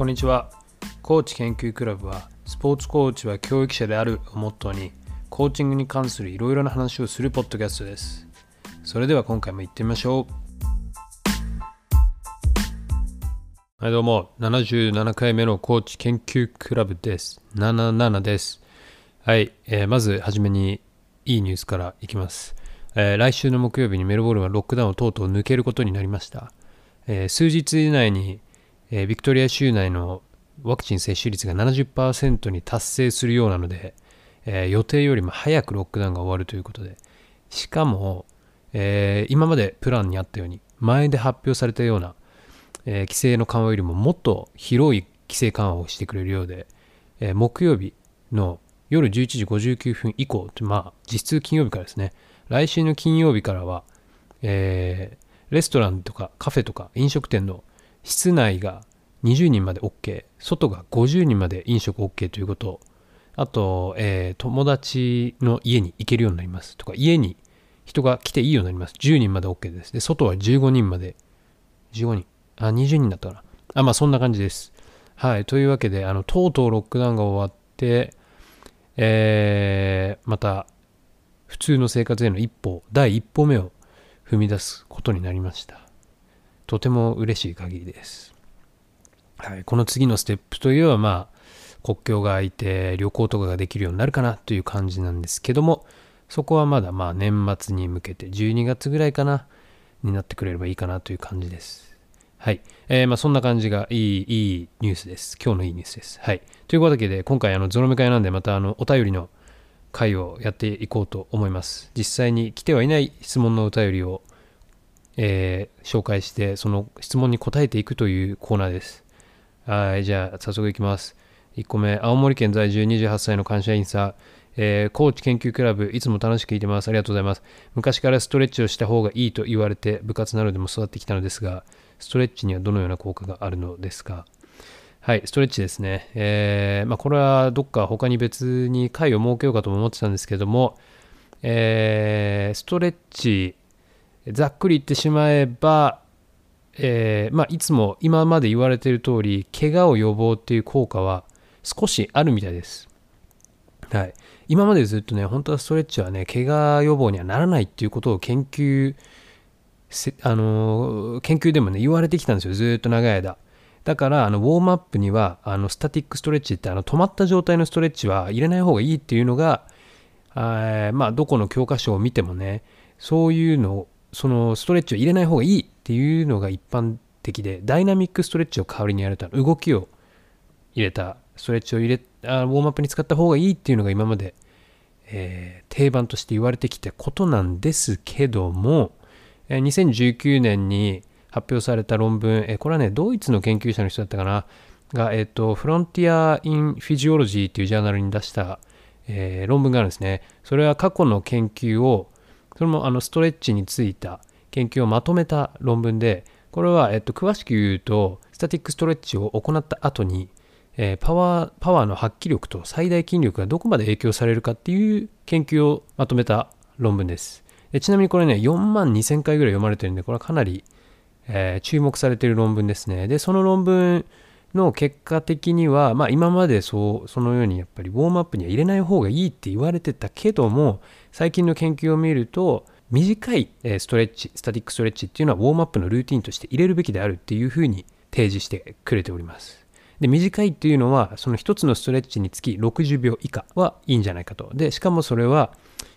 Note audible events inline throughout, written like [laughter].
こんにちは。コーチ研究クラブは、スポーツコーチは教育者であるをモットーに、コーチングに関するいろいろな話をするポッドキャストです。それでは今回も行ってみましょう。はい、どうも、77回目のコーチ研究クラブです。77です。はい、えーまずはじめにいいニュースからいきます。えー来週の木曜日にメルボルンはロックダウンをとうとう抜けることになりました。えー数日以内に、えービクトリア州内のワクチン接種率が70%に達成するようなので、えー予定よりも早くロックダウンが終わるということで、しかも、えー今までプランにあったように、前で発表されたような、えー規制の緩和よりももっと広い規制緩和をしてくれるようで、え木曜日の夜11時59分以降、まあ、実質金曜日からですね、来週の金曜日からは、えレストランとかカフェとか飲食店の室内が20人まで OK、外が50人まで飲食 OK ということ、あと、えー友達の家に行けるようになりますとか、家に人が来ていいようになります。10人まで OK です。で、外は15人まで、15人、あ、20人だったかな。あ、まあそんな感じです。はい。というわけで、あの、とうとうロックダウンが終わって、えーまた、普通の生活への一歩、第一歩目を踏み出すことになりました。とても嬉しい限りです。はい。この次のステップといえば、まあ、国境が開いて旅行とかができるようになるかなという感じなんですけども、そこはまだまあ年末に向けて12月ぐらいかな、になってくれればいいかなという感じです。はい。えーまあそんな感じがいい、いいニュースです。今日のいいニュースです。はい。というわけで、今回あのゾロ目会なんで、またあのお便りの回をやっていこうと思います。実際に来てはいない質問のお便りを、えー紹介して、その質問に答えていくというコーナーです。はい。じゃあ、早速いきます。1個目、青森県在住28歳の会社員さん、えーコーチ研究クラブ、いつも楽しく聞いてます。ありがとうございます。昔からストレッチをした方がいいと言われて、部活などでも育ってきたのですが、ストレッチにはどのような効果があるのですか？はい、ストレッチですね。えーまあ、これはどっか他に別に会を設けようかとも思ってたんですけども、えーストレッチ、ざっくり言ってしまえば、えーまあ、いつも今まで言われている通り、怪我を予防っていう効果は少しあるみたいです。はい、今までずっとね、本当はストレッチはね、怪我予防にはならないっていうことを研究、あの研究でもね、言われてきたんですよ、ずっと長い間。だから、あのウォームアップには、あのスタティックストレッチって、あの止まった状態のストレッチは入れない方がいいっていうのが、あまあ、どこの教科書を見てもね、そういうのを、そのストレッチを入れない方がいいっていうのが一般的で、ダイナミックストレッチを代わりにやると、動きを入れた、ストレッチを入れあウォームアップに使った方がいいっていうのが今まで、えー定番として言われてきたことなんですけども、えー2019年に発表された論文、えーこれはね、ドイツの研究者の人だったかな、が、えっ、と、フロンティア・イン・フィジオロジーっていうジャーナルに出した、え論文があるんですね。それは過去の研究を、それもあのストレッチについた研究をまとめた論文で、これは、えっと、詳しく言うと、スタティックストレッチを行った後に、えーパワー、パワーの発揮力と最大筋力がどこまで影響されるかっていう研究をまとめた論文です。でちなみにこれね、4万2000回ぐらい読まれてるんで、これはかなり、えー注目されている論文ですね。で、その論文の結果的には、まあ今までそう、そのようにやっぱりウォームアップには入れない方がいいって言われてたけども、最近の研究を見ると、短いストレッチ、スタティックストレッチっていうのはウォームアップのルーティンとして入れるべきであるっていうふうに提示してくれております。で、短いっていうのは、その一つのストレッチにつき60秒以下はいいんじゃないかと。で、しかもそれは、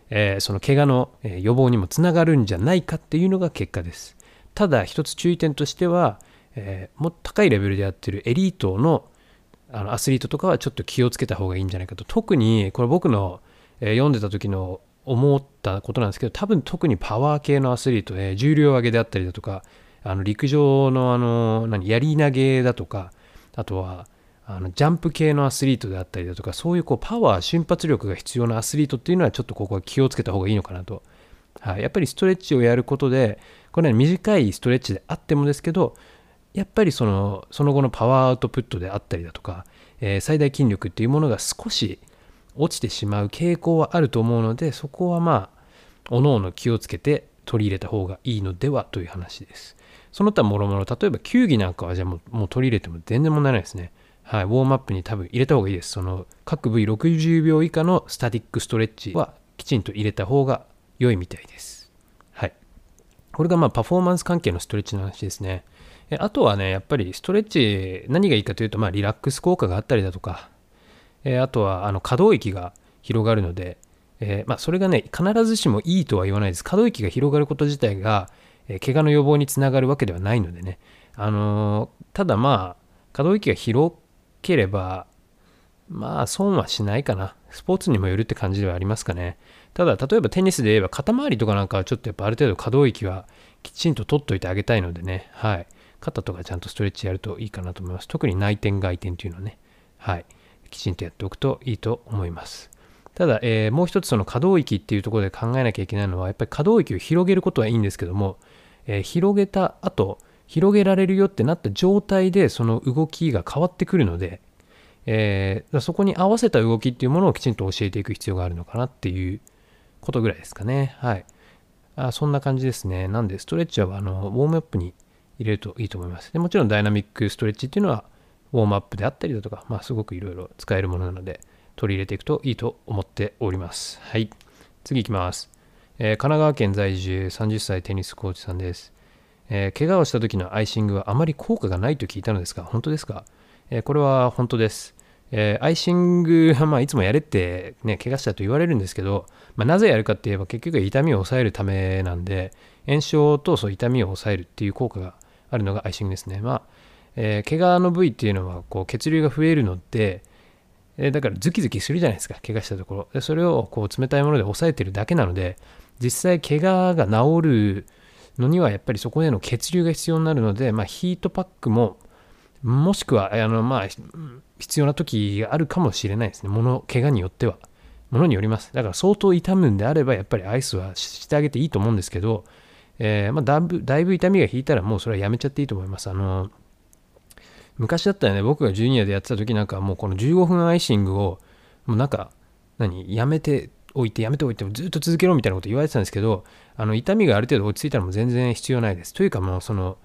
えーその怪我の予防にもつながるんじゃないかっていうのが結果です。ただ、一つ注意点としては、えーもっと高いレベルでやってるエリートのあのアスリートとかはちょっと気をつけた方がいいんじゃないかと。特に、これ僕の、えー読んでた時の思ったことなんですけど、多分特にパワー系のアスリートで、重量上げであったりだとか、あの陸上のあの、何、槍投げだとか、あとは、あのジャンプ系のアスリートであったりだとか、そういうこうパワー、瞬発力が必要なアスリートっていうのは、ちょっとここは気をつけた方がいいのかなと。はい、やっぱりストレッチをやることで、これは短いストレッチであってもですけど、やっぱりそのその後のパワーアウトプットであったりだとか、えー最大筋力っていうものが少し落ちてしまう傾向はあると思うので、そこはまあ、おのおの気をつけて取り入れた方がいいのではという話です。その他もろもろ、例えば球技なんかはじゃあもうもう取り入れても全然問題ないですね。はい、ウォームアップに多分入れた方がいいです。その各部位60秒以下のスタティックストレッチはきちんと入れた方が良いみたいです。はい。これがまあパフォーマンス関係のストレッチの話ですね。であとはね、やっぱりストレッチ、何がいいかというと、まあ、リラックス効果があったりだとか、えあとはあの可動域が広がるので、えー、まあ、それがね、必ずしもいいとは言わないです。可動域が広がること自体が、えー、怪我の予防につながるわけではないのでね。あの、ただまあ、可動域が広ければ、まあ、損はしないかな。スポーツにもよるって感じではありますかね。ただ、例えばテニスで言えば肩周りとかなんかはちょっとやっぱある程度可動域はきちんと取っといてあげたいのでね。はい。肩とかちゃんとストレッチやるといいかなと思います。特に内転外転っていうのはね。はい。きちんとやっておくといいと思います。ただ、えー、もう一つその可動域っていうところで考えなきゃいけないのは、やっぱり可動域を広げることはいいんですけども、えー、広げた後、広げられるよってなった状態でその動きが変わってくるので、えー、そこに合わせた動きっていうものをきちんと教えていく必要があるのかなっていうことぐらいですかね。はい。あそんな感じですね。なんで、ストレッチはあのウォームアップに入れるといいと思います。でもちろんダイナミックストレッチっていうのはウォームアップであったりだとか、まあ、すごくいろいろ使えるものなので、取り入れていくといいと思っております。はい。次いきます。えー、神奈川県在住30歳テニスコーチさんです。えー、怪我をした時のアイシングはあまり効果がないと聞いたのですが、本当ですか、えー、これは本当です。えー、アイシングは [laughs] まあいつもやれってね、怪我したと言われるんですけど、まあ、なぜやるかって言えば結局痛みを抑えるためなんで、炎症とそう痛みを抑えるっていう効果があるのがアイシングですね。まあ、えー、怪我の部位っていうのはこう血流が増えるので、えー、だからズキズキするじゃないですか、怪我したところ。でそれをこう冷たいもので抑えてるだけなので、実際怪我が治るのにはやっぱりそこでの血流が必要になるので、まあ、ヒートパックももしくはあの、まあ、必要な時があるかもしれないですね。もの、怪我によっては。ものによります。だから相当痛むんであれば、やっぱりアイスはしてあげていいと思うんですけど、えー、まあ、だいぶ、だいぶ痛みが引いたらもうそれはやめちゃっていいと思います。あの、昔だったらね、僕がジュニアでやってた時なんかもうこの15分アイシングを、もうなんか、何、やめておいて、やめておいて、ずっと続けろみたいなこと言われてたんですけど、あの、痛みがある程度落ち着いたらもう全然必要ないです。というかもうその、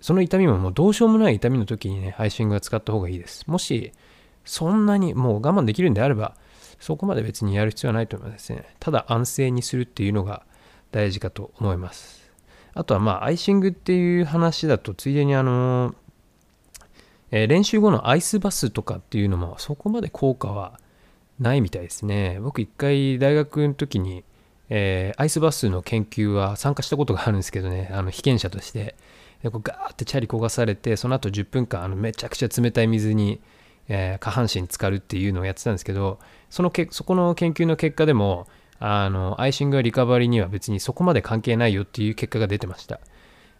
その痛みももうどうしようもない痛みの時にね、アイシングは使った方がいいです。もし、そんなにもう我慢できるんであれば、そこまで別にやる必要はないと思いますね。ただ安静にするっていうのが大事かと思います。あとはまあ、アイシングっていう話だと、ついでにあの、えー、練習後のアイスバスとかっていうのもそこまで効果はないみたいですね。僕一回大学の時に、えー、アイスバスの研究は参加したことがあるんですけどね、あの被験者として。でこうガーってチャリ焦がされて、その後10分間あのめちゃくちゃ冷たい水に、えー、下半身浸かるっていうのをやってたんですけど、そのけそこの研究の結果でも、あのアイシングやリカバリーには別にそこまで関係ないよっていう結果が出てました。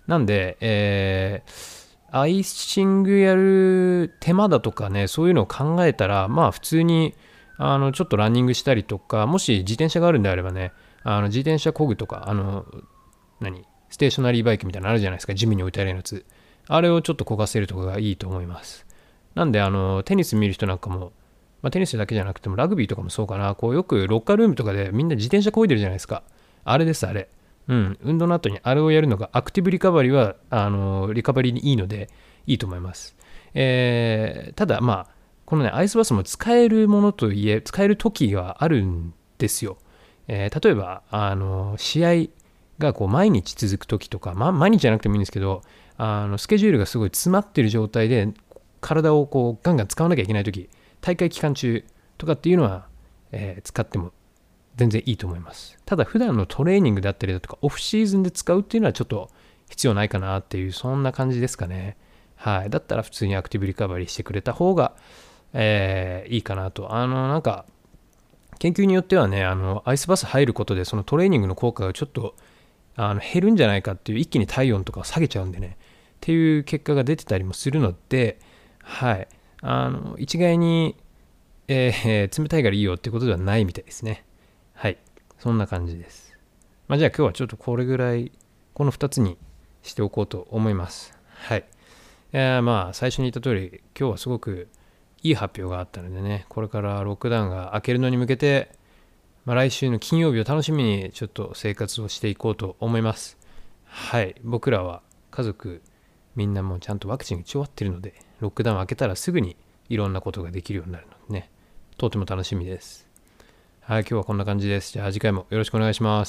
なんで、えーアイシングやる手間だとかね、そういうのを考えたら、まあ普通に、あの、ちょっとランニングしたりとか、もし自転車があるんであればね、あの自転車こぐとか、あの、何ステーショナリーバイクみたいなのあるじゃないですか、ジムに置いてあるやつ。あれをちょっと焦がせるとかがいいと思います。なんで、あの、テニス見る人なんかも、まあ、テニスだけじゃなくてもラグビーとかもそうかな、こうよくロッカールームとかでみんな自転車こいでるじゃないですか。あれです、あれ。うん、運動の後にあれをやるのがアクティブリカバリーはあのリカバリーにいいのでいいと思います。えー、ただまあこのねアイスバスも使えるものといえ使える時があるんですよ。えー、例えばあの試合がこう毎日続く時とか、まあ、毎日じゃなくてもいいんですけどあのスケジュールがすごい詰まってる状態で体をこうガンガン使わなきゃいけない時大会期間中とかっていうのは、えー、使っても全然いいと思います。ただ普段のトレーニングだったりだとか、オフシーズンで使うっていうのはちょっと必要ないかなっていう、そんな感じですかね。はい。だったら普通にアクティブリカバリーしてくれた方が、えー、いいかなと。あの、なんか、研究によってはね、あの、アイスバス入ることで、そのトレーニングの効果がちょっとあの減るんじゃないかっていう、一気に体温とかを下げちゃうんでね、っていう結果が出てたりもするので、はい。あの、一概に、えー、[laughs] 冷たいからいいよってことではないみたいですね。はい。そんな感じです。まあ、じゃあ今日はちょっとこれぐらい、この2つにしておこうと思います。はい。えー、まあ、最初に言った通り、今日はすごくいい発表があったのでね、これからロックダウンが明けるのに向けて、まあ、来週の金曜日を楽しみにちょっと生活をしていこうと思います。はい。僕らは家族みんなもうちゃんとワクチン打ち終わってるので、ロックダウン開けたらすぐにいろんなことができるようになるのでね、とても楽しみです。はい、今日はこんな感じです。じゃあ次回もよろしくお願いします。